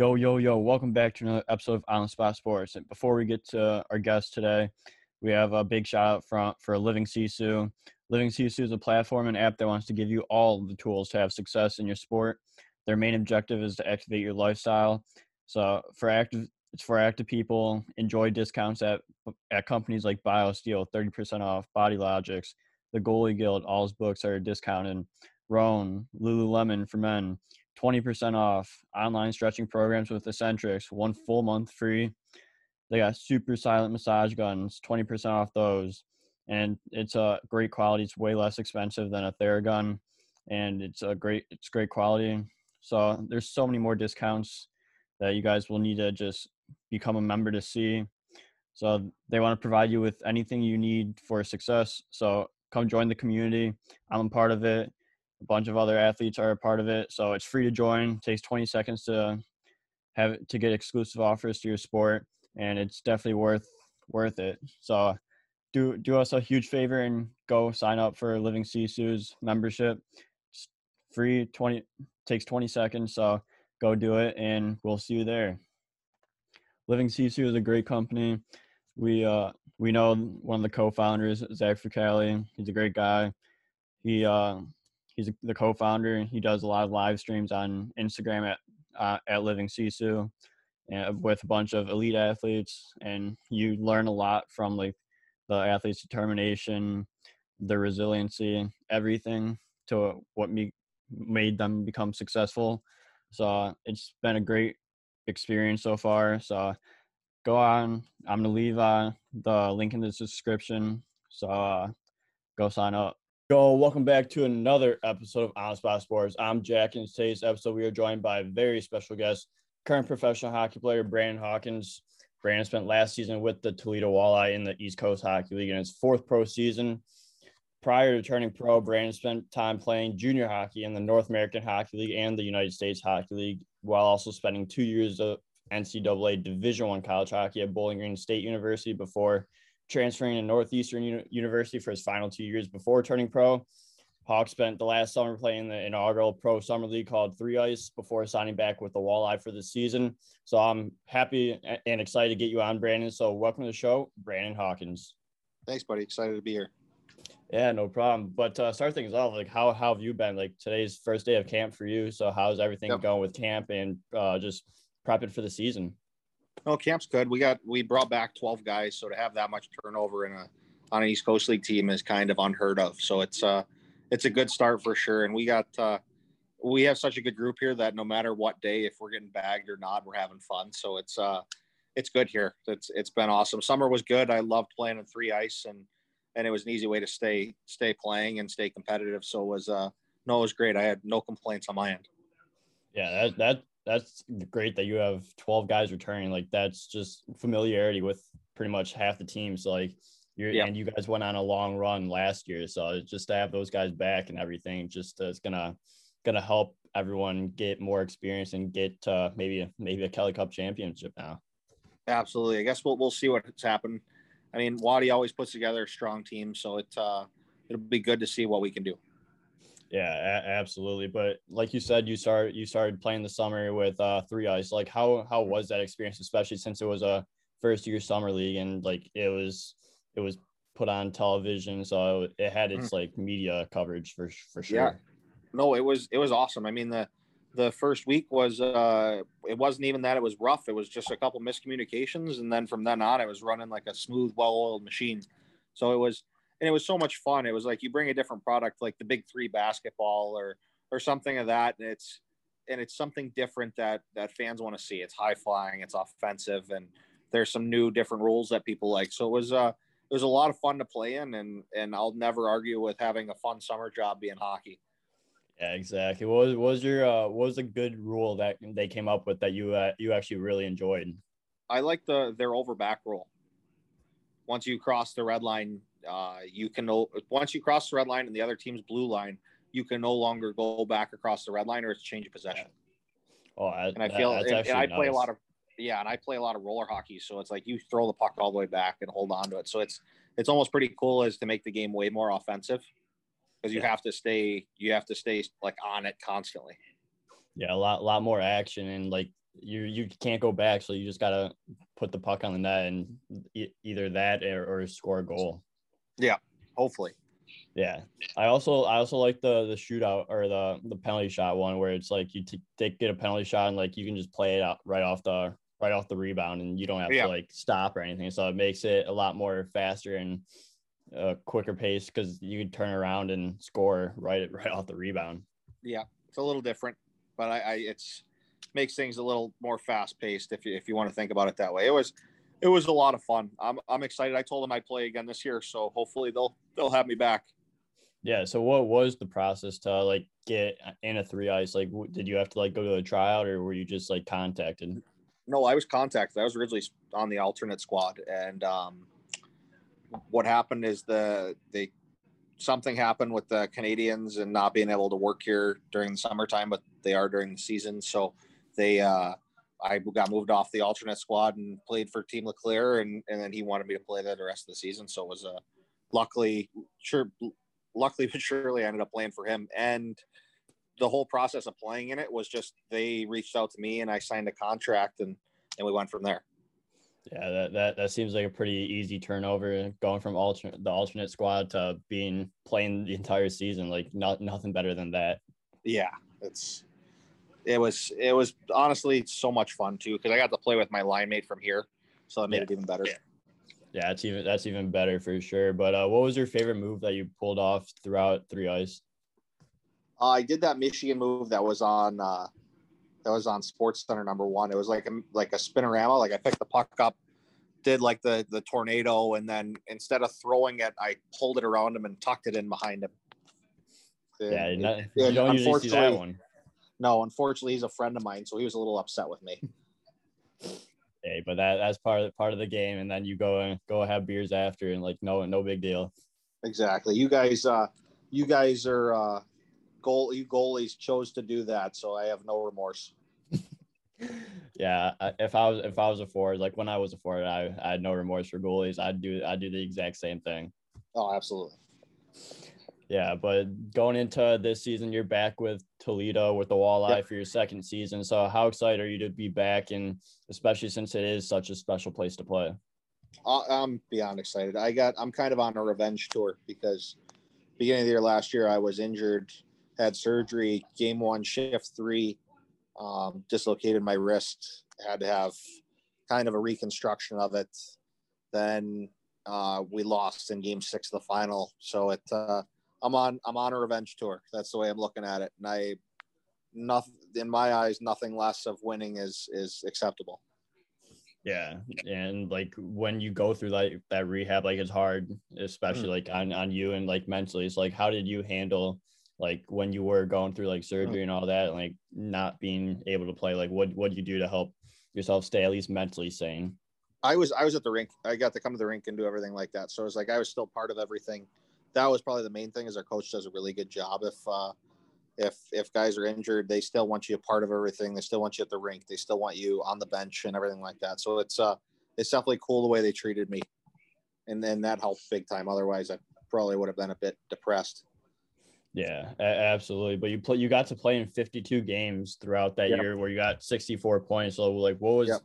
Yo, yo, yo, welcome back to another episode of Island Spot Sports. And before we get to our guest today, we have a big shout out for, for Living Sisu. Living Sisu is a platform and app that wants to give you all the tools to have success in your sport. Their main objective is to activate your lifestyle. So for active it's for active people. Enjoy discounts at at companies like BioSteel, 30% off, Bodylogix, the Goalie Guild, all books are discounted. Rhone, Lululemon for men, 20% off. Online stretching programs with Essentrics, one full month free. They got super silent massage guns, 20% off those. And it's a great quality. It's way less expensive than a Theragun. And it's a great it's great quality. So there's so many more discounts that you guys will need to just become a member to see. So they want to provide you with anything you need for success. So come join the community. I'm a part of it a bunch of other athletes are a part of it. So it's free to join. It takes 20 seconds to have to get exclusive offers to your sport, and it's definitely worth worth it. So do do us a huge favor and go sign up for Living Sisu's membership. It's free 20 takes 20 seconds. So go do it, and we'll see you there. Living Sisu is a great company. We uh we know one of the co-founders, Zach Fricali. He's a great guy. He uh he's the co-founder. He does a lot of live streams on Instagram at uh, at Living Sisu, and with a bunch of elite athletes, and you learn a lot from like the athletes' determination, their resiliency, everything to what me made them become successful. So it's been a great experience so far. So go on. I'm gonna leave uh, the link in the description. So uh, go sign up. Yo, welcome back to another episode of On Spot Sports. I'm Jack, and today's episode we are joined by a very special guest, current professional hockey player Brandon Hawkins. Brandon spent last season with the Toledo Walleye in the East Coast Hockey League in his fourth pro season. Prior to turning pro, Brandon spent time playing junior hockey in the North American Hockey League and the United States Hockey League, while also spending two years of NCAA Division One college hockey at Bowling Green State University before transferring to Northeastern Uni- University for his final two years before turning pro. Hawk spent the last summer playing the inaugural pro summer league called Three Ice before signing back with the Walleye for the season. So I'm happy and excited to get you on, Brandon. So welcome to the show, Brandon Hawkins. Thanks, buddy. Excited to be here. Yeah, no problem. But uh, start things off, like how, how have you been? Like today's first day of camp for you. So how's everything yep. going with camp and uh, just prepping for the season? No, camp's good. We got we brought back twelve guys, so to have that much turnover in a on an East Coast League team is kind of unheard of. So it's uh it's a good start for sure. And we got uh we have such a good group here that no matter what day, if we're getting bagged or not, we're having fun. So it's uh it's good here. It's it's been awesome. Summer was good. I loved playing in three ice and and it was an easy way to stay stay playing and stay competitive. So it was uh no, it was great. I had no complaints on my end. Yeah, that that that's great that you have 12 guys returning. Like that's just familiarity with pretty much half the teams. So like you're yeah. and you guys went on a long run last year. So just to have those guys back and everything, just uh, it's gonna gonna help everyone get more experience and get uh, maybe maybe a Kelly Cup championship now. Absolutely. I guess we'll we'll see what's happened. I mean, Waddy always puts together a strong team, so it uh, it'll be good to see what we can do. Yeah, a- absolutely. But like you said, you started you started playing the summer with uh, Three Ice. Like, how how was that experience, especially since it was a first year summer league and like it was it was put on television, so it had its mm. like media coverage for for sure. Yeah. No, it was it was awesome. I mean the the first week was uh it wasn't even that it was rough. It was just a couple miscommunications, and then from then on, it was running like a smooth, well oiled machine. So it was and it was so much fun. It was like you bring a different product, like the Big Three basketball or or something of that, and it's and it's something different that that fans want to see. It's high flying, it's offensive, and there's some new different rules that people like. So it was uh it was a lot of fun to play in, and and I'll never argue with having a fun summer job being hockey. Yeah, exactly. What was, what was your uh, what was a good rule that they came up with that you uh, you actually really enjoyed? I like the their over back rule. Once you cross the red line, uh, you can no once you cross the red line and the other team's blue line, you can no longer go back across the red line or it's change of possession. Oh, I, and I feel and, and, I play nice. a lot of yeah, and I play a lot of roller hockey, so it's like you throw the puck all the way back and hold on to it. So it's it's almost pretty cool as to make the game way more offensive because you yeah. have to stay you have to stay like on it constantly. Yeah, a lot lot more action and like you you can't go back, so you just gotta put the puck on the net and e- either that or, or score a goal. Yeah, hopefully. Yeah, I also I also like the the shootout or the the penalty shot one where it's like you t- take get a penalty shot and like you can just play it out right off the right off the rebound and you don't have Yeah. to like stop or anything. So it makes it a lot more faster and a quicker pace because you can turn around and score right right off the rebound. Yeah, it's a little different, but I, I it's makes things a little more fast paced if you if you want to think about it that way. It was it was a lot of fun. I'm I'm excited. I told them I'd play again this year, so hopefully they'll they'll have me back. Yeah. So what was the process to like get in a three ice? Like, w- did you have to like go to a tryout or were you just like contacted? No, I was contacted. I was originally on the alternate squad, and um, what happened is the they something happened with the Canadians and not being able to work here during the summertime, but they are during the season. So they uh, I got moved off the alternate squad and played for Team LeClair, and and then he wanted me to play there the rest of the season. So it was a luckily sure luckily but surely I ended up playing for him and the whole process of playing in it was just they reached out to me and I signed a contract and and we went from there. Yeah, that, that that seems like a pretty easy turnover going from alternate the alternate squad to being playing the entire season. Like not nothing better than that. Yeah, it's it was it was honestly so much fun too because I got to play with my line mate from here, so it made Yeah. it even better. Yeah, that's even that's even better for sure. But uh, what was your favorite move that you pulled off throughout three ice? Uh, I did that Michigan move that was on uh, that was on Sports Center number one. It was like a like a spinorama. Like I picked the puck up, did like the the tornado, and then instead of throwing it, I pulled it around him and tucked it in behind him. Yeah, And- not, and you don't usually see that unfortunately- one. No, unfortunately, he's a friend of mine, so he was a little upset with me. Hey, but that that's part of part of the game, and then you go and go have beers after, and like no no big deal. Exactly. You guys, uh, you guys are uh, goal. You goalies chose to do that, so I have no remorse. Yeah, if I was if I was a forward, like when I was a forward, I, I had no remorse for goalies. I'd do I'd do the exact same thing. Oh, absolutely. Yeah, but going into this season, you're back with Toledo with the Walleye Yep. for your second season. So how excited are you to be back, and especially since it is such a special place to play? I- I'm beyond excited. I got. I'm kind of on a revenge tour because beginning of the year last year, I was injured, had surgery, game one, shift three, um, dislocated my wrist, had to have kind of a reconstruction of it. Then uh, we lost in game six of the final. So it. Uh, I'm on. I'm on a revenge tour. That's the way I'm looking at it, and I. Nothing in my eyes, nothing less of winning is is acceptable. Yeah, and like when you go through like that rehab, like it's hard, especially mm. like on on you and like mentally. It's like how did you handle like when you were going through like mm. surgery and all that, and, like not being able to play? Like what what do you do to help yourself stay at least mentally sane? I was I was at the rink. I got to come to the rink and do everything like that. So it was like I was still part of everything. That was probably the main thing. Is our coach does a really good job. If uh, if if guys are injured, they still want you a part of everything. They still want you at the rink. They still want you on the bench and everything like that. So it's uh it's definitely cool the way they treated me, and then that helped big time. Otherwise, I probably would have been a bit depressed. Yeah, absolutely. But you play, you got to play in 52 games throughout that Yep. year, where you got 64 points. So like, what was, Yep.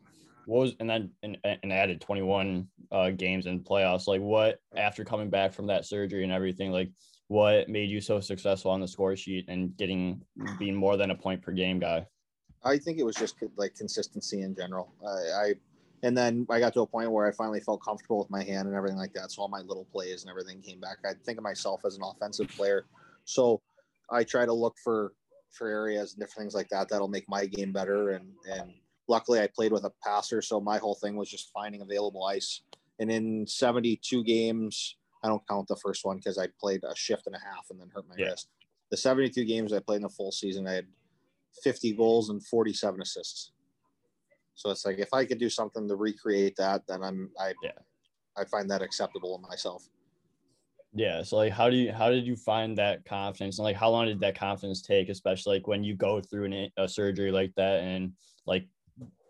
What was, and then and, and added 21 uh, games in playoffs. Like, what after coming back from that surgery and everything, like, what made you so successful on the score sheet and getting being more than a point per game guy? I think it was just like consistency in general. I, I and then I got to a point where I finally felt comfortable with my hand and everything like that. So all my little plays and everything came back. I think of myself as an offensive player, so I try to look for for areas and different things like that that'll make my game better. And and luckily I played with a passer, so my whole thing was just finding available ice. And in 72 games, I don't count the first one because I played a shift and a half and then hurt my Yeah. wrist. The 72 games I played in the full season, I had 50 goals and 47 assists. So it's like if I could do something to recreate that, then I'm I Yeah. I find that acceptable in myself. Yeah. So like, how do you how did you find that confidence and like how long did that confidence take, especially like when you go through an, a surgery like that and like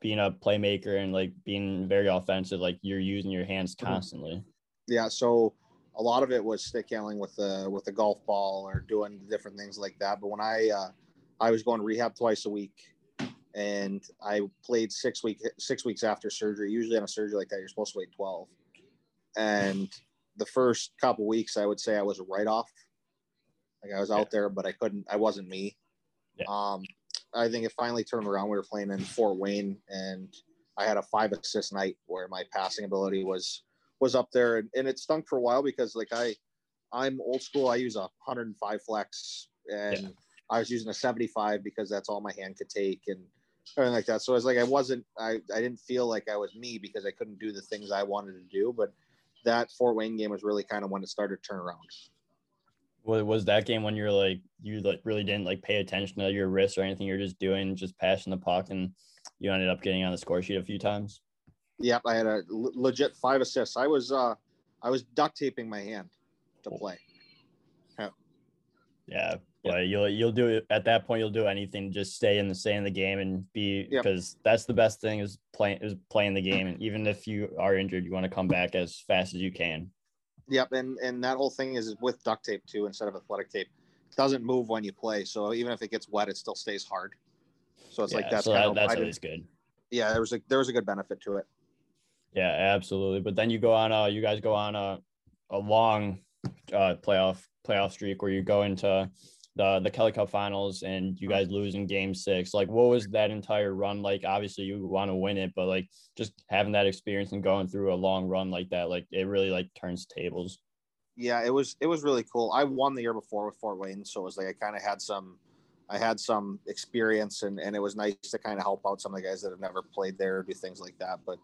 being a playmaker and like being very offensive, like you're using your hands Mhm. constantly. Yeah, so a lot of it was stick handling with the with the golf ball or doing different things like that. But when I uh, I was going rehab twice a week, and I played six week six weeks after surgery. Usually on a surgery like that, you're supposed to wait twelve. And the first couple weeks, I would say I was a write off. Like I was out there, but I couldn't. I wasn't me. Yeah. Um, I think it finally turned around. We were playing in Fort Wayne, and I had a five assist night where my passing ability was was up there, and, and it stunk for a while because like I, I'm old school. I use a 105 flex, and Yeah. I was using a 75 because that's all my hand could take, and everything like that. So I was like, I wasn't, I, I didn't feel like I was me because I couldn't do the things I wanted to do. But that Fort Wayne game was really kind of when it started to turn around. Was, was that game when you're like you like really didn't like pay attention to your wrist or anything? You're just doing just passing the puck, and you ended up getting on the score sheet a few times. Yep, I had a l- legit five assists. I was, uh, I was duct taping my hand to play. Yeah, yeah but you'll you'll do it at that point. You'll do anything just stay in the stay in the game and be Yep. because that's the best thing is playing is playing the game. And even if you are injured, you want to come back as fast as you can. Yep, and and that whole thing is with duct tape too instead of athletic tape. It doesn't move when you play, so even if it gets wet, it still stays hard. So it's like that's so that, of that's always good. yeah. There was a there was a good benefit to it. Yeah, absolutely. But then you go on a you guys go on a a long uh playoff playoff streak where you go into the the Kelly Cup finals and you guys losing game six. Like what was that entire run like? Obviously you want to win it, but like just having that experience and going through a long run like that, like it really like turns tables. Yeah, it was it was really cool. I won the year before with Fort Wayne, so it was like I kind of had some I had some experience and and it was nice to kind of help out some of the guys that have never played there or do things like that. But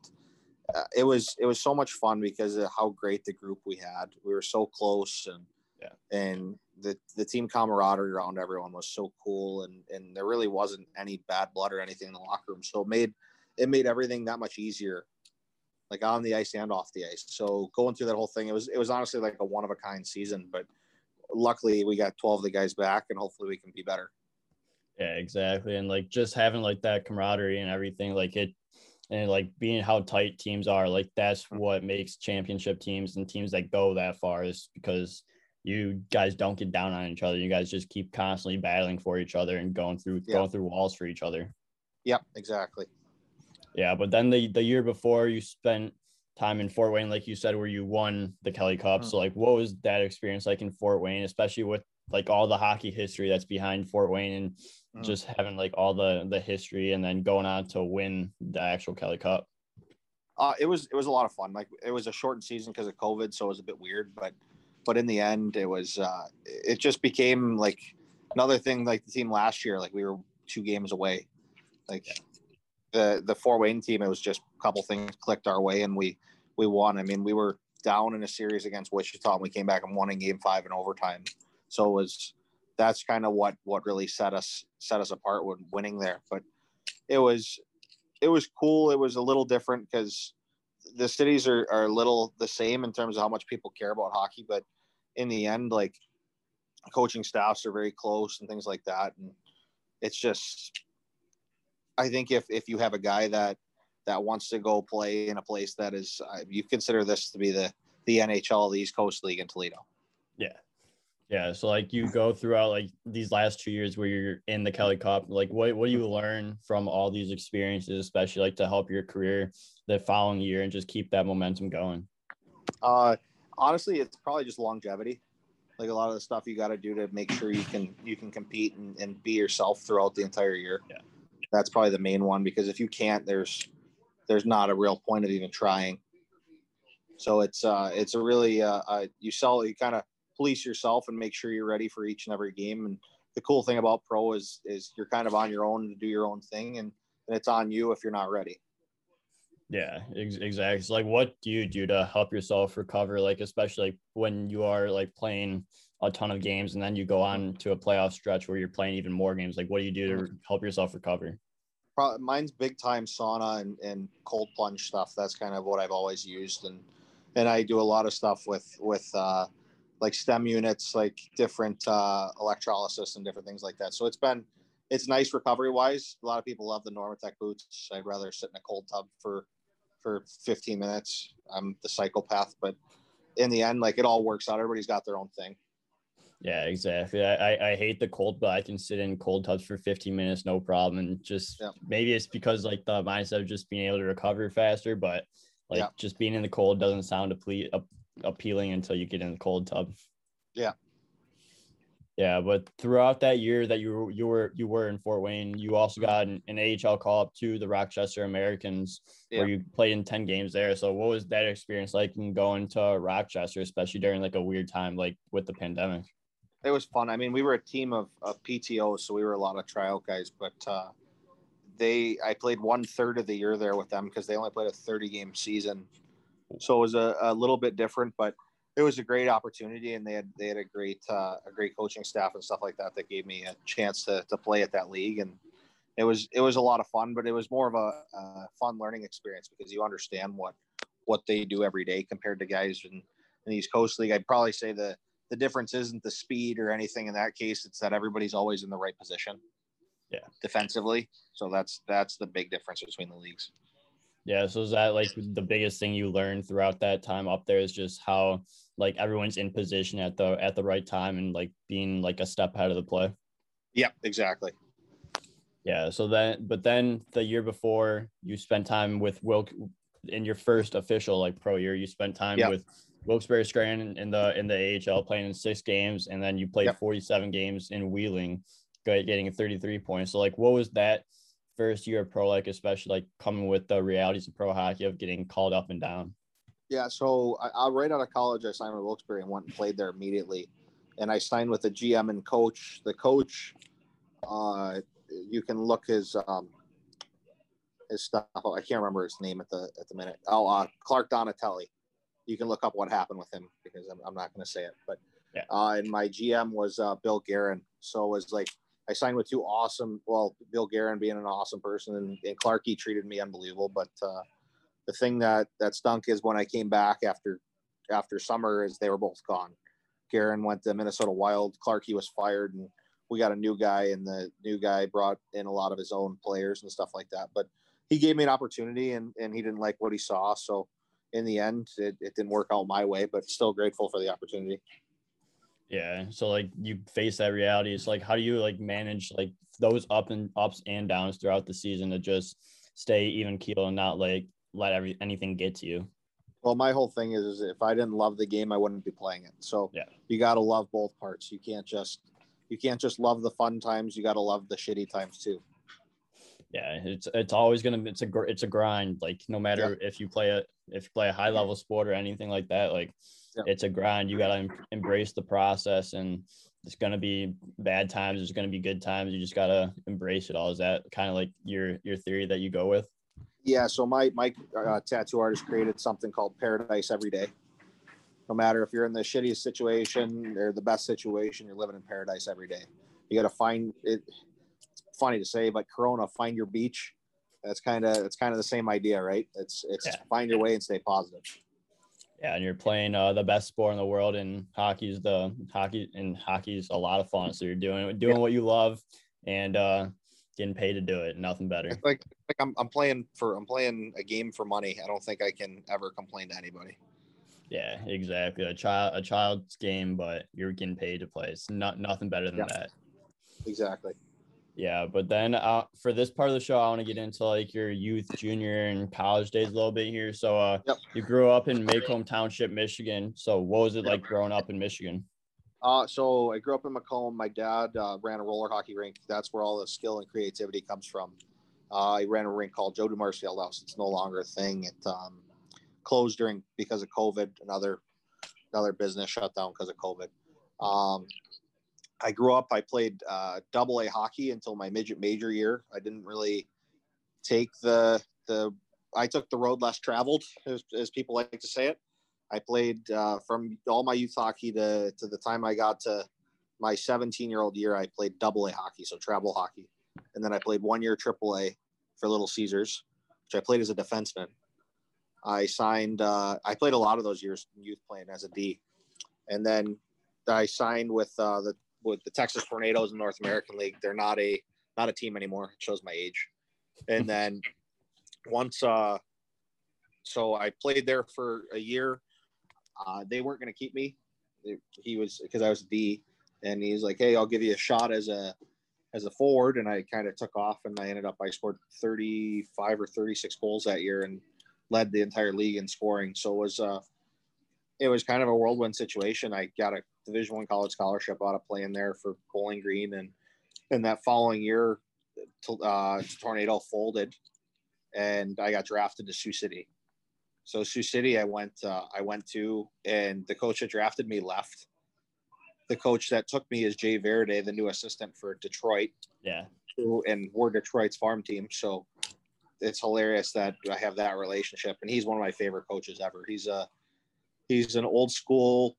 uh, it was it was so much fun because of how great the group we had. We were so close and Yeah. and the the team camaraderie around everyone was so cool and and there really wasn't any bad blood or anything in the locker room. So it made it made everything that much easier like on the ice and off the ice. So going through that whole thing, it was it was honestly like a one of a kind season. But luckily, we got twelve of the guys back, and hopefully, we can be better. Yeah, exactly. And like just having like that camaraderie and everything, like it and like being how tight teams are, like that's mm-hmm. what makes championship teams and teams that go that far is because you guys don't get down on each other. You guys just keep constantly battling for each other and going through Yeah. going through walls for each other. Yep, exactly. Yeah, but then the the year before you spent time in Fort Wayne, like you said, where you won the Kelly Cup. Mhm. So like what was that experience like in Fort Wayne, especially with like all the hockey history that's behind Fort Wayne and Mhm. just having like all the the history and then going on to win the actual Kelly Cup. Uh, it was it was a lot of fun. Like it was a shortened season because of COVID, so it was a bit weird. But but in the end, it was uh, it just became like another thing. Like the team last year, like we were two games away. Like the the Fort Wayne team, it was just a couple things clicked our way, and we we won. I mean, we were down in a series against Wichita, and we came back and won in Game Five in overtime. So it was that's kind of what what really set us set us apart when winning there. But it was it was cool. It was a little different because the cities are, are a little the same in terms of how much people care about hockey, but in the end, like coaching staffs are very close and things like that. And it's just, I think if, if you have a guy that, that wants to go play in a place that is, uh, you consider this to be the, the NHL, the East Coast League in Toledo. Yeah, so like you go throughout like these last two years where you're in the Kelly Cup, like what what do you learn from all these experiences, especially like to help your career the following year and just keep that momentum going? Uh, honestly, it's probably just longevity. Like a lot of the stuff you got to do to make sure you can you can compete and, and be yourself throughout the entire year. Yeah. That's probably the main one because if you can't, there's there's not a real point of even trying. So it's uh it's a really uh, uh you sell you kind of police yourself and make sure you're ready for each and every game. And the cool thing about pro is is you're kind of on your own to do your own thing and, and it's on you if you're not ready. Yeah, ex- exactly. So like, what do you do to help yourself recover? Like, especially like when you are like playing a ton of games and then you go on to a playoff stretch where you're playing even more games. Like, what do you do to help yourself recover? Mine's big time sauna and, and cold plunge stuff. That's kind of what I've always used, and and I do a lot of stuff with with uh, like stim units, like different uh, electrolysis and different things like that. So it's been it's nice recovery wise. A lot of people love the Normatec boots. I'd rather sit in a cold tub for for 15 minutes. I'm the psychopath, but in the end, like it all works out. Everybody's got their own thing. Yeah, exactly. I, I hate the cold, but I can sit in cold tubs for 15 minutes, no problem. And just yeah. maybe it's because like the mindset of just being able to recover faster, but like yeah. just being in the cold doesn't sound appe- appealing until you get in the cold tub. Yeah. Yeah, but throughout that year that you were you were you were in Fort Wayne, you also got an, an AHL call up to the Rochester Americans, yeah. where you played in ten games there. So, what was that experience like in going to Rochester, especially during like a weird time like with the pandemic? It was fun. I mean, we were a team of, of PTOs, so we were a lot of tryout guys. But uh, they, I played one third of the year there with them because they only played a thirty game season, so it was a, a little bit different, but it was a great opportunity, and they had they had a great uh, a great coaching staff and stuff like that that gave me a chance to to play at that league, and it was it was a lot of fun, but it was more of a, a fun learning experience because you understand what what they do every day compared to guys in, in the East Coast League. I'd probably say the the difference isn't the speed or anything in that case; it's that everybody's always in the right position. Yeah, defensively. So that's that's the big difference between the leagues. Yeah. So is that like the biggest thing you learned throughout that time up there is just how like everyone's in position at the at the right time and like being like a step ahead of the play. Yeah, exactly. Yeah. So then, but then the year before, you spent time with Wilk in your first official like pro year. You spent time yep. with Wilkes-Barre Scranton in the in the AHL, playing in six games, and then you played yep. 47 games in Wheeling, getting 33 points. So like, what was that first year of pro like, especially like coming with the realities of pro hockey of getting called up and down? Yeah, so I, I right out of college, I signed with Wilkes-Barre and went and played there immediately. And I signed with the GM and coach. The coach, uh, you can look his um, his stuff. Oh, I can't remember his name at the at the minute. Oh, uh, Clark Donatelli. You can look up what happened with him because I'm, I'm not going to say it. But yeah. uh, and my GM was uh, Bill Guerin. So it was like I signed with two awesome. Well, Bill Guerin being an awesome person, and, and Clarky treated me unbelievable. But uh, the thing that that stunk is when I came back after after summer is they were both gone. Guerin went to Minnesota Wild. Clarkey was fired, and we got a new guy, and the new guy brought in a lot of his own players and stuff like that. But he gave me an opportunity, and and he didn't like what he saw. So in the end, it, it didn't work out my way, but still grateful for the opportunity. Yeah. So like you face that reality. It's like how do you like manage like those up and ups and downs throughout the season to just stay even keel and not like let every anything get to you. Well, my whole thing is, is if I didn't love the game, I wouldn't be playing it. So yeah, you got to love both parts. You can't just you can't just love the fun times. You got to love the shitty times too. Yeah, it's it's always gonna it's a it's a grind. Like no matter yeah. if you play a if you play a high level sport or anything like that, like yeah. it's a grind. You gotta em- embrace the process, and it's gonna be bad times. There's gonna be good times. You just gotta embrace it all. Is that kind of like your your theory that you go with? Yeah, so my my uh, tattoo artist created something called Paradise Every Day. No matter if you're in the shittiest situation or the best situation, you're living in paradise every day. You got to find it. It's funny to say, but Corona, find your beach. That's kind of it's kind of the same idea, right? It's it's yeah. find your way and stay positive. Yeah, and you're playing uh, the best sport in the world, and hockey's the hockey, and hockey's a lot of fun. So you're doing doing yeah. what you love, and uh, getting paid to do it. Nothing better. Like like I'm I'm playing for I'm playing a game for money. I don't think I can ever complain to anybody. Yeah, exactly. A child a child's game, but you're getting paid to play. It's not nothing better than yeah. that. Exactly. Yeah, but then uh, for this part of the show, I want to get into like your youth, junior, and college days a little bit here. So, uh, yep. you grew up in Macomb Township, Michigan. So, what was it like growing up in Michigan? Uh, so I grew up in Macomb. My dad uh, ran a roller hockey rink. That's where all the skill and creativity comes from. Uh, I ran a rink called Joe Dumars Fieldhouse. It's no longer a thing. It um, closed during because of COVID. Another another business shut down because of COVID. Um, I grew up. I played uh, double A hockey until my midget major year. I didn't really take the the. I took the road less traveled, as, as people like to say it. I played uh, from all my youth hockey to, to the time I got to my 17 year old year. I played double A hockey, so travel hockey. And then I played one year triple A for Little Caesars, which I played as a defenseman. I signed, uh, I played a lot of those years youth playing as a D. And then I signed with uh, the with the Texas Tornadoes in North American League. They're not a not a team anymore. It shows my age. And then once uh so I played there for a year uh, they weren't going to keep me. he was because I was D. and he's like, "Hey, I'll give you a shot as a as a forward." And I kind of took off, and I ended up I scored 35 or 36 goals that year and led the entire league in scoring. So it was uh, it was kind of a whirlwind situation. I got a Division One college scholarship out of playing there for Bowling Green, and and that following year, uh, Tornado folded, and I got drafted to Sioux City. So Sioux City, I went uh, I went to, and the coach that drafted me left. The coach that took me is Jay Varady, the new assistant for Detroit. Yeah. who And we're Detroit's farm team, so it's hilarious that I have that relationship. And he's one of my favorite coaches ever. He's a he's an old school,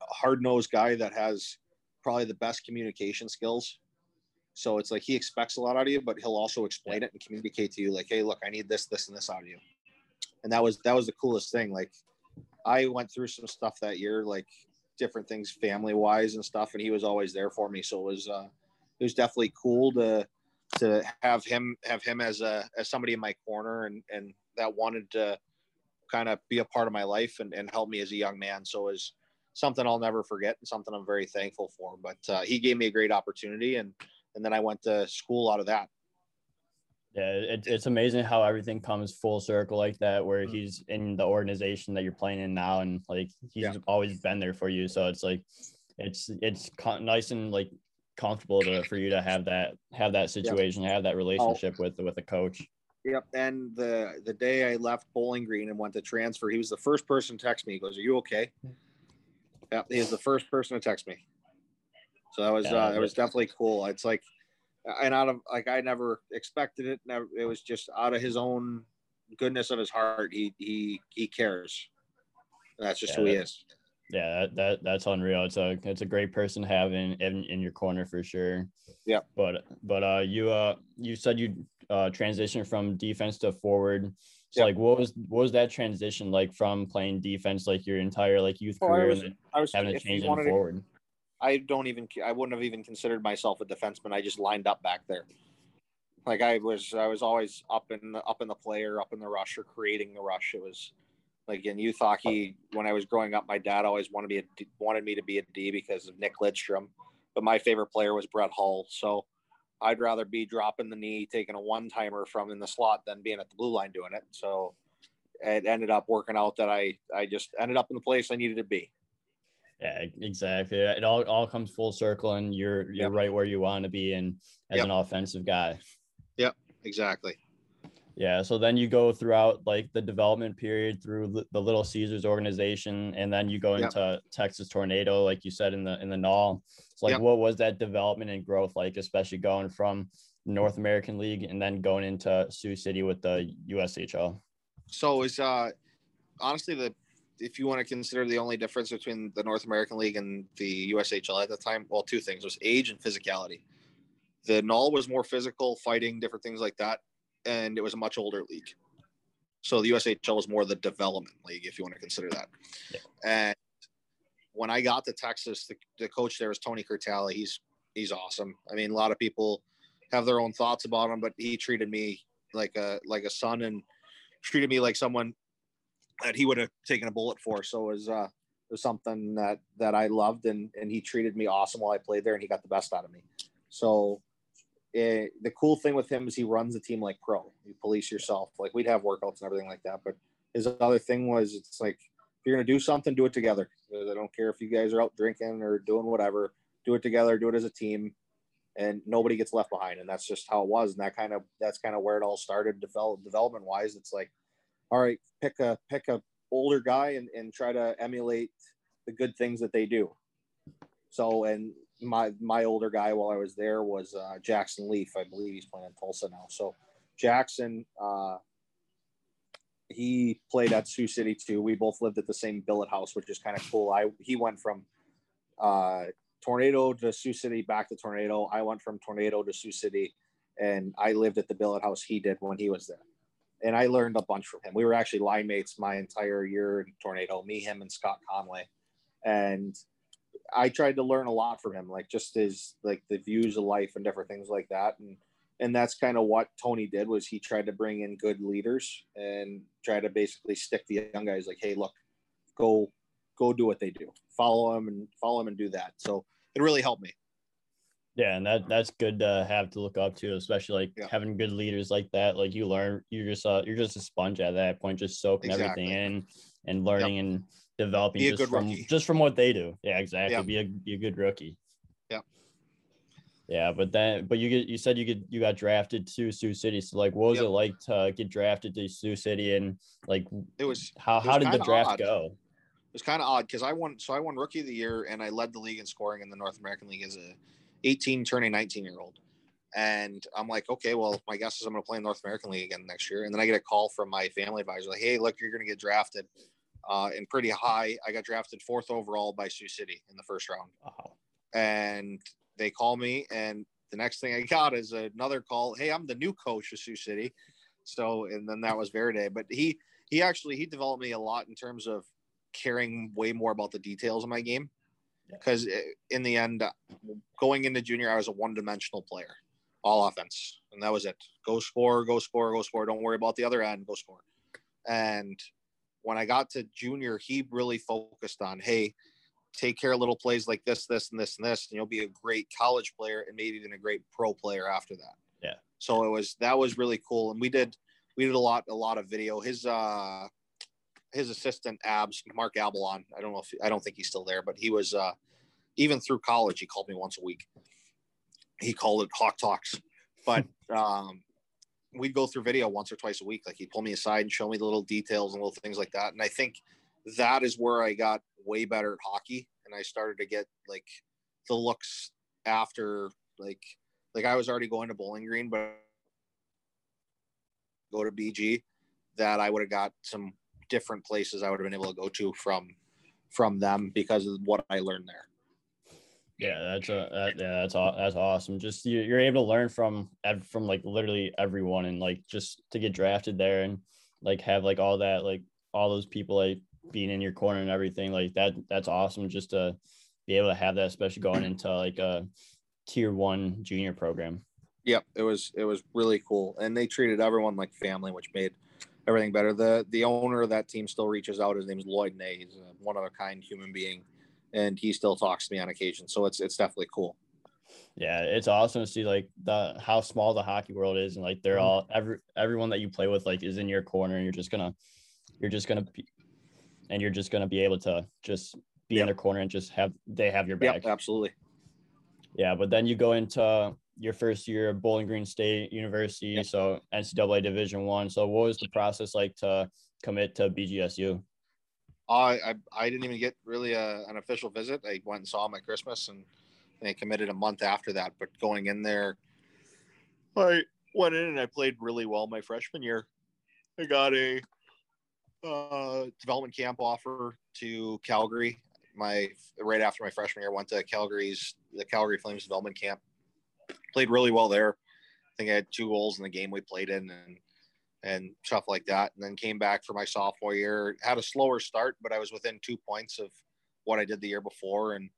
hard nosed guy that has probably the best communication skills. So it's like he expects a lot out of you, but he'll also explain it and communicate to you like, hey, look, I need this, this, and this out of you and that was that was the coolest thing. Like I went through some stuff that year, like different things family wise and stuff, and he was always there for me. So it was uh, it was definitely cool to to have him have him as a as somebody in my corner and and that wanted to kind of be a part of my life and, and help me as a young man. So it was something I'll never forget and something I'm very thankful for. But uh, he gave me a great opportunity and and then I went to school out of that. Yeah, it, it's amazing how everything comes full circle like that, where Mm-hmm. he's in the organization that you're playing in now, and like he's Yeah. always been there for you. So it's like, it's it's nice and like comfortable to for you to have that have that situation, have that relationship with with a coach. Yep. And the the day I left Bowling Green and went to transfer, he was the first person to text me. He goes, "Are you okay?" Yeah, he was the first person to text me. So that was uh, it that- was definitely cool. It's like, and out of like I never expected it. Never. It was just out of his own goodness of his heart. He he he cares. That's just Yeah, who he is. Yeah, that, that that's unreal. It's a it's a great person to have in in, your corner for sure. Yeah. But but uh you uh you said you uh transitioned from defense to forward. So Yep. like what was what was that transition like from playing defense like your entire like youth Oh, I career was- and I was having to change in wanted to forward? I don't even I wouldn't have even considered myself a defenseman. I just lined up back there. Like I was I was always up in the up in the player, up in the rush or creating the rush. It was like in youth hockey when I was growing up, my dad always wanted me a D, wanted me to be a D because of Nick Lidstrom. But my favorite player was Brett Hull. So I'd rather be dropping the knee, taking a one timer from in the slot than being at the blue line doing it. So it ended up working out that I I just ended up in the place I needed to be. Yeah, exactly. It all, all comes full circle and you're you're Yep. right where you want to be and as Yep. an offensive guy. Yep, exactly. Yeah, so then you go throughout like the development period through the Little Caesars organization, and then you go Yep. into Texas Tornado, like you said in the in the NAHL. So like, Yep. what was that development and growth like, especially going from North American League and then going into Sioux City with the USHL? So it's uh honestly the if you want to consider the only difference between the North American League and the USHL at the time, well, two things was age and physicality. The NAHL was more physical, fighting, different things like that, and it was a much older league. So the USHL was more the development league, if you want to consider that. Yeah. And when I got to Texas, the, the coach there was Tony Curtale. He's he's awesome. I mean, a lot of people have their own thoughts about him, but he treated me like a like a son and treated me like someone that he would have taken a bullet for. So it was uh it was something that that I loved and and he treated me awesome while I played there and he got the best out of me. So the cool thing with him is he runs the team like pro. You police yourself. Like we'd have workouts and everything like that. But his other thing was it's like if you're gonna do something, do it together. I don't care if you guys are out drinking or doing whatever. Do it together. Do it as a team, and nobody gets left behind. And that's just how it was. And that kind of that's kind of where it all started. Develop development wise, it's like, all right, pick a pick a older guy and, and try to emulate the good things that they do. So and my my older guy while I was there was uh, Jackson Leaf. I believe he's playing in Tulsa now. So Jackson, uh, he played at Sioux City too. We both lived at the same billet house, which is kind of cool. I he went from uh, Tornado to Sioux City, back to Tornado. I went from Tornado to Sioux City, and I lived at the billet house he did when he was there. And I learned a bunch from him. We were actually line mates my entire year in Tornado, me, him, and Scott Conway. And I tried to learn a lot from him, like just his like the views of life and different things like that. And and that's kind of what Tony did was he tried to bring in good leaders and try to basically stick the young guys like, hey, look, go go do what they do, follow them and follow them and do that. So it really helped me. Yeah, and that that's good to have to look up to, especially like Yeah. having good leaders like that. Like you learn, you're just uh, you're just a sponge at that point, just soaking Exactly. everything in and learning and developing Be a just good from rookie. just from what they do. Yeah, exactly. Yep. Be a be a good rookie. Yeah. Yeah, but then but you get you said you get you got drafted to Sioux City. So like, what was Yep. it like to get drafted to Sioux City and like It was how It how did the draft odd. go? it was kind of odd because I won. So I won Rookie of the Year, and I led the league in scoring in the North American League as a 18 turning 19 year old. And I'm like, okay, well, my guess is I'm going to play in North American League again next year. And then I get a call from my family advisor, like, hey, look, you're going to get drafted, uh, and pretty high. I got drafted fourth overall by Sioux City in the first round. Wow. and they call me and the next thing i got is another call hey i'm the new coach of sioux city so and then that was Varady but he he actually he developed me a lot in terms of caring way more about the details of my game Yeah. because uh, in the end uh, going into junior i was a one-dimensional player all offense and that was it go score go score go score don't worry about the other end go score and when i got to junior he really focused on hey take care of little plays like this, this, and this, and this, and you'll be a great college player and maybe even a great pro player after that. Yeah. So it was that was really cool, and we did we did a lot a lot of video. His uh his assistant Abs Mark Abalon. I don't know if I don't think he's still there, but he was uh even through college he called me once a week. He called it Hawk Talks, but um we'd go through video once or twice a week. Like he'd pull me aside and show me the little details and little things like that. And I think that is where I got way better at hockey and I started to get like the looks after like like I was already going to Bowling Green, but go to BG that I would have got some different places I would have been able to go to from from them because of what I learned there. Yeah, that's a that, yeah, that's aw- that's awesome. Just you, you're able to learn from from like literally everyone, and like just to get drafted there and like have like all that like all those people like being in your corner and everything like that. That's awesome. Just to be able to have that, especially going into like a tier one junior program. Yep, it was it was really cool, and they treated everyone like family, which made everything better. the The owner of that team still reaches out. His name's Lloyd Nay. He's a one of a kind human being, and he still talks to me on occasion. So it's it's definitely cool. Yeah, it's awesome to see like the how small the hockey world is, and like they're mm-hmm. all every everyone that you play with like is in your corner, and you're just gonna you're just gonna be, and you're just gonna be able to just be in Yep. their corner and just have they have your back. Yep, absolutely. Yeah, but then you go into your first year of Bowling Green State University, Yep. so NCAA Division One. So what was the process like to commit to BGSU? I I, I didn't even get really a, an official visit. I went and saw him at Christmas, and they committed a month after that. But going in there, I went in and I played really well my freshman year. I got a uh, development camp offer to Calgary. My right after my freshman year, went to Calgary's the Calgary Flames development camp. Played really well there. I think I had two goals in the game we played in, and and stuff like that. And then came back for my sophomore year. Had a slower start, but I was within two points of what I did the year before, and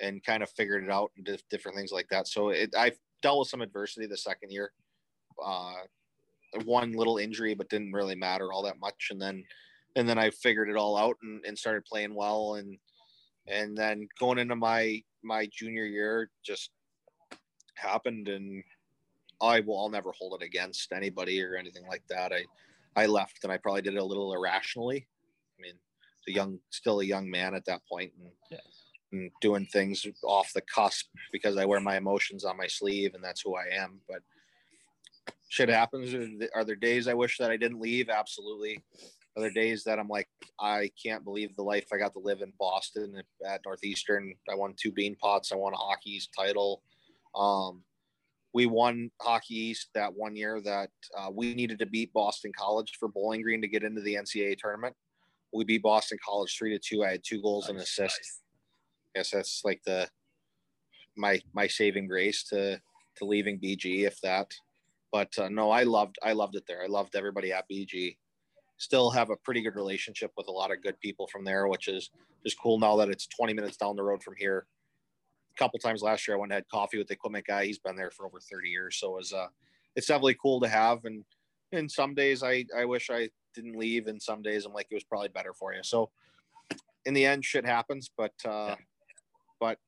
and kind of figured it out and did different things like that. So it, I dealt with some adversity the second year. Uh, one little injury, but didn't really matter all that much. And then and then I figured it all out and, and started playing well. And and then going into my my junior year just happened and I will I'll never hold it against anybody or anything like that. I I left and I probably did it a little irrationally. I mean, a young still a young man at that point and, Yeah. and doing things off the cusp because I wear my emotions on my sleeve and that's who I am. But shit happens. Are there days I wish that I didn't leave? Absolutely. Are there days that I'm like, I can't believe the life I got to live in Boston at Northeastern. I won two Beanpots. I won a hockey East title. Um, we won Hockey East that one year that uh, we needed to beat Boston College for Bowling Green to get into the NCAA tournament. We beat Boston College three to two. I had two goals and Nice, assist. nice. Guess that's like the my my saving grace to to leaving BG, if that. But uh, no, I loved I loved it there. I loved everybody at BG. Still have a pretty good relationship with a lot of good people from there, which is just cool now that it's 20 minutes down the road from here a couple times last year I went and had coffee with the equipment guy. He's been there for over 30 years. So it was uh it's definitely cool to have. And and some days I I wish I didn't leave and some days I'm like it was probably better for you. So in the end shit happens, but uh Yeah. but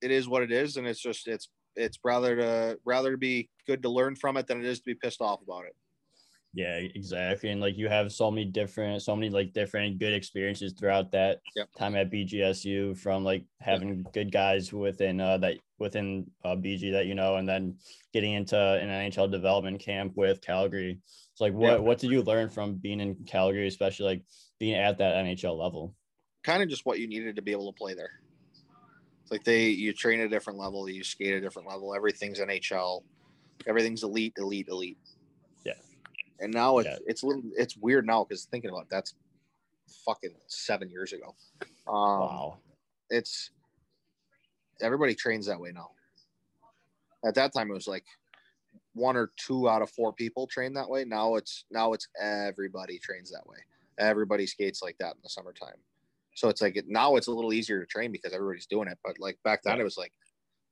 it is what it is, and it's just it's it's rather to rather to be good to learn from it than it is to be pissed off about it. Yeah, exactly. And like you have so many different, so many like different good experiences throughout that Yep. time at BGSU from like having good guys within uh that within uh, BG that you know, and then getting into an NHL development camp with Calgary. It's like what Yep. what did you learn from being in Calgary, especially like being at that NHL level? Kind of just what you needed to be able to play there. It's like they you train at a different level, you skate at a different level. Everything's NHL, everything's elite, elite, elite. And now it's Yeah. it's a little it's weird now because thinking about it, that's fucking seven years ago. Um, wow. it's everybody trains that way now. At that time, it was like one or two out of four people train that way. Now it's now it's everybody trains that way. Everybody skates like that in the summertime. So it's like it, now it's a little easier to train because everybody's doing it. But like back then, it was like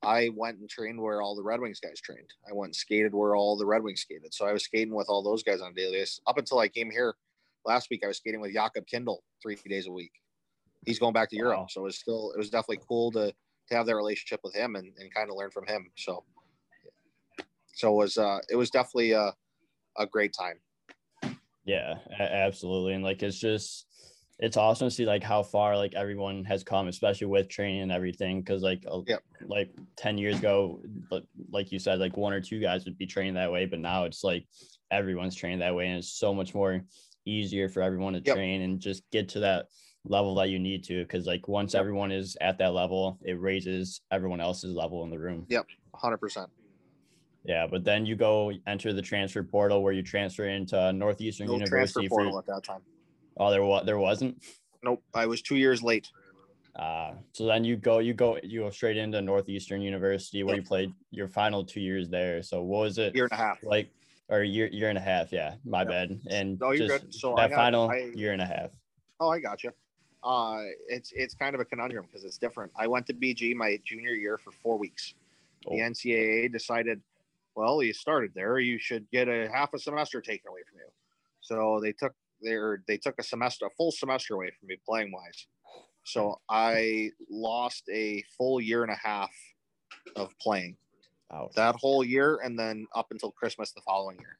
I went and trained where all the Red Wings guys trained. I went and skated where all the Red Wings skated. So I was skating with all those guys on a daily basis. Up until I came here last week, I was skating with Jakub Kindl three days a week. He's going back to Europe, Wow. so it was still it was definitely cool to to have that relationship with him and, and kind of learn from him. So so it was uh it was definitely a, a great time. Yeah, absolutely. And like it's just it's awesome to see like how far like everyone has come, especially with training and everything. Cause like uh, Yep. like 10 years ago, but like you said, like one or two guys would be trained that way, but now it's like everyone's trained that way and it's so much more easier for everyone to Yep. train and just get to that level that you need to. Cause like once Yep. everyone is at that level, it raises everyone else's level in the room. Yep, hundred percent. Yeah, but then you go enter the transfer portal where you transfer into Northeastern No transfer University portal for at that time. Oh, there was there wasn't. Nope. I was two years late. Uh, so then you go you go you go straight into Northeastern University where Yep. you played your final two years there. So what was it Year and a half. like? Or year year and a half? Yeah, my Yep. bad. And No, you're just good. So I that got- final I- year and a half. Oh, I got you. Uh, it's it's kind of a conundrum because it's different. I went to BG my junior year for four weeks. The Oh. NCAA decided, well, you started there, you should get a half a semester taken away from you. So they took their they took a semester, a full semester away from me playing wise. So I lost a full year and a half of playing Ouch. that whole year, and then up until Christmas the following year,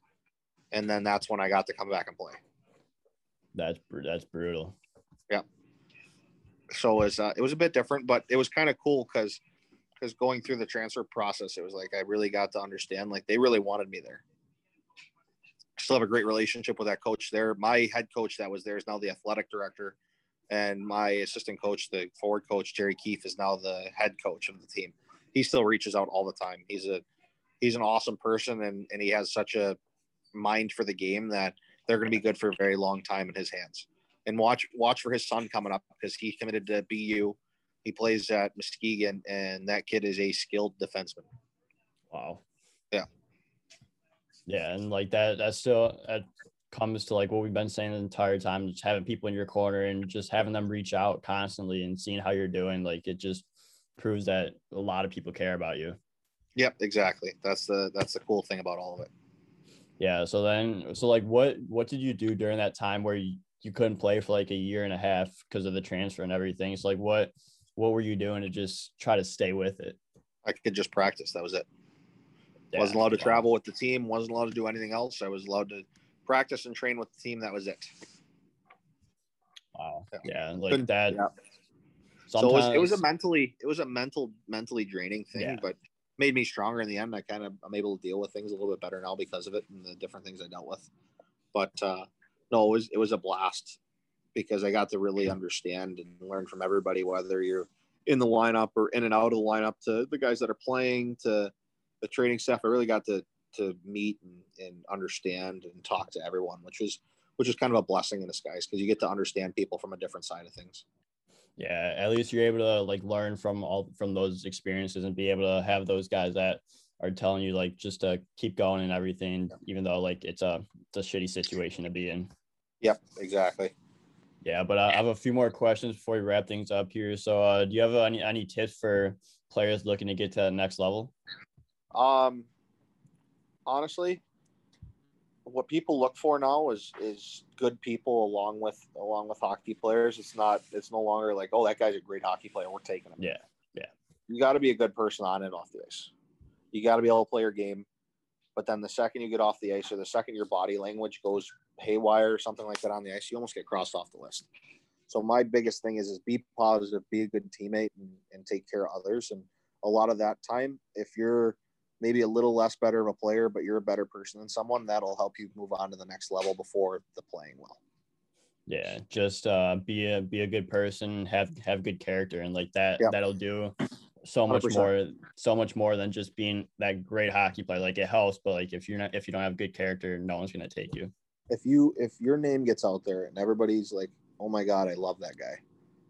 and then that's when I got to come back and play. That's that's brutal. Yeah. So it was uh, it was a bit different, but it was kind of cool because because going through the transfer process, it was like I really got to understand like they really wanted me there. Still have a great relationship with that coach there. My head coach that was there is now the athletic director, and my assistant coach, the forward coach Jerry Keefe, is now the head coach of the team. He still reaches out all the time. He's a he's an awesome person, and and he has such a mind for the game that they're going to be good for a very long time in his hands and watch watch for his son coming up because he committed to BU. He plays at Muskegon, and that kid is a skilled defenseman. Wow. Yeah. And like that that still that comes to like what we've been saying the entire time, just having people in your corner and just having them reach out constantly and seeing how you're doing. Like it just proves that a lot of people care about you. Yep, exactly. That's the that's the cool thing about all of it. Yeah. So then, so like, what what did you do during that time where you, you couldn't play for like a year and a half because of the transfer and everything? So like, what what were you doing to just try to stay with it? I could just practice. That was it. Yeah. Wasn't allowed to travel with the team. Wasn't allowed to do anything else. I was allowed to practice and train with the team. That was it. Wow. Yeah. Yeah. Like that. yeah. So it was, it was a mentally it was a mental mentally draining thing, but made me stronger in the end. I kind of I'm able to deal with things a little bit better now because of it and the different things I dealt with. But uh, no, it was it was a blast because I got to really understand and learn from everybody, whether you're in the lineup or in and out of the lineup, to the guys that are playing, to the training staff. I really got to to meet and, and understand and talk to everyone, which was which is kind of a blessing in disguise because you get to understand people from a different side of things. yeah at least you're able to like learn from all from those experiences and be able to have those guys that are telling you like just to keep going and everything even though like it's a it's a shitty situation to be in Yep, exactly. yeah but uh, i have a few more questions before we wrap things up here so uh do you have any any tips for players looking to get to that next level Um, honestly, what people look for now is is good people along with along with hockey players. It's not. It's no longer like, oh, that guy's a great hockey player. We're taking him. Yeah, yeah. you got to be a good person on and off the ice. You got to be able to play your game. But then the second you get off the ice or the second your body language goes haywire or something like that on the ice, you almost get crossed off the list. So my biggest thing is is be positive, be a good teammate, and, and take care of others. And a lot of that time, if you're maybe a little less better of a player, but you're a better person than someone, that'll help you move on to the next level before the playing well. Yeah, just uh, be a be a good person, have have good character, and like that Yeah. that'll do so much 100%. more so much more than just being that great hockey player. Like it helps, but like if you're not if you don't have good character, no one's gonna take you. If you if your name gets out there and everybody's like, "Oh my god, I love that guy,"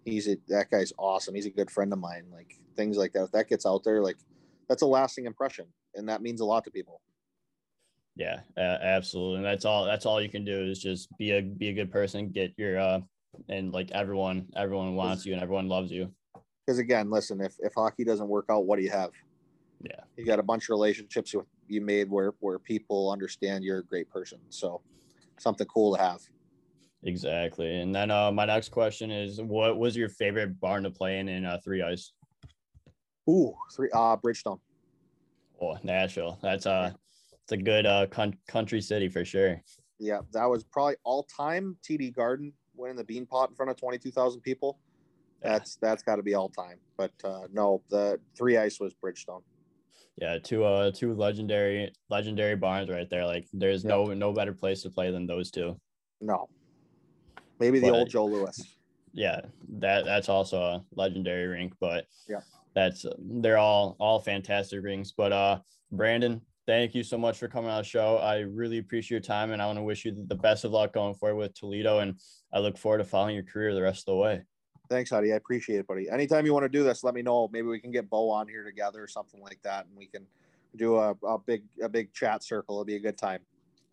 he's a that guy's awesome. He's a good friend of mine. Like things like that. If that gets out there, like that's a lasting impression, and that means a lot to people. Yeah, uh, absolutely. And that's all. That's all you can do is just be a be a good person. Get your uh, and like everyone everyone wants you and everyone loves you. Because again, listen, if if hockey doesn't work out, what do you have? Yeah. you got a bunch of relationships you- you made where where people understand you're a great person. So something cool to have. Exactly. And then uh, my next question is, what was your favorite barn to play in in uh, Three Ice? Ooh, three uh Bridgestone. Oh, Nashville. That's uh, it's a good uh con- country city for sure. Yeah, that was probably all time TD Garden winning the Beanpot in front of twenty two thousand people. Yeah. That's that's got to be all time. But uh, no, the three ice was Bridgestone. Yeah, two uh two legendary legendary barns right there. Like there's no no better place to play than those two. No, maybe the But- old Joe Louis. Yeah, that that's also a legendary rink, but Yeah. That's they're all all fantastic rings. But uh, Brandon, thank you so much for coming on the show. I really appreciate your time, and I want to wish you the best of luck going forward with Toledo. And I look forward to following your career the rest of the way. Thanks, Huddy. I appreciate it, buddy. Anytime you want to do this, let me know. Maybe we can get Bo on here together or something like that, and we can do a, a big a big chat circle. It'll be a good time.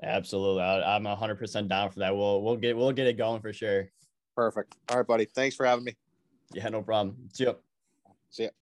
Absolutely, I, I'm hundred percent down for that. We'll we'll get we'll get it going for sure. Perfect. All right, buddy. Thanks for having me. Yeah, no problem. See you. See ya.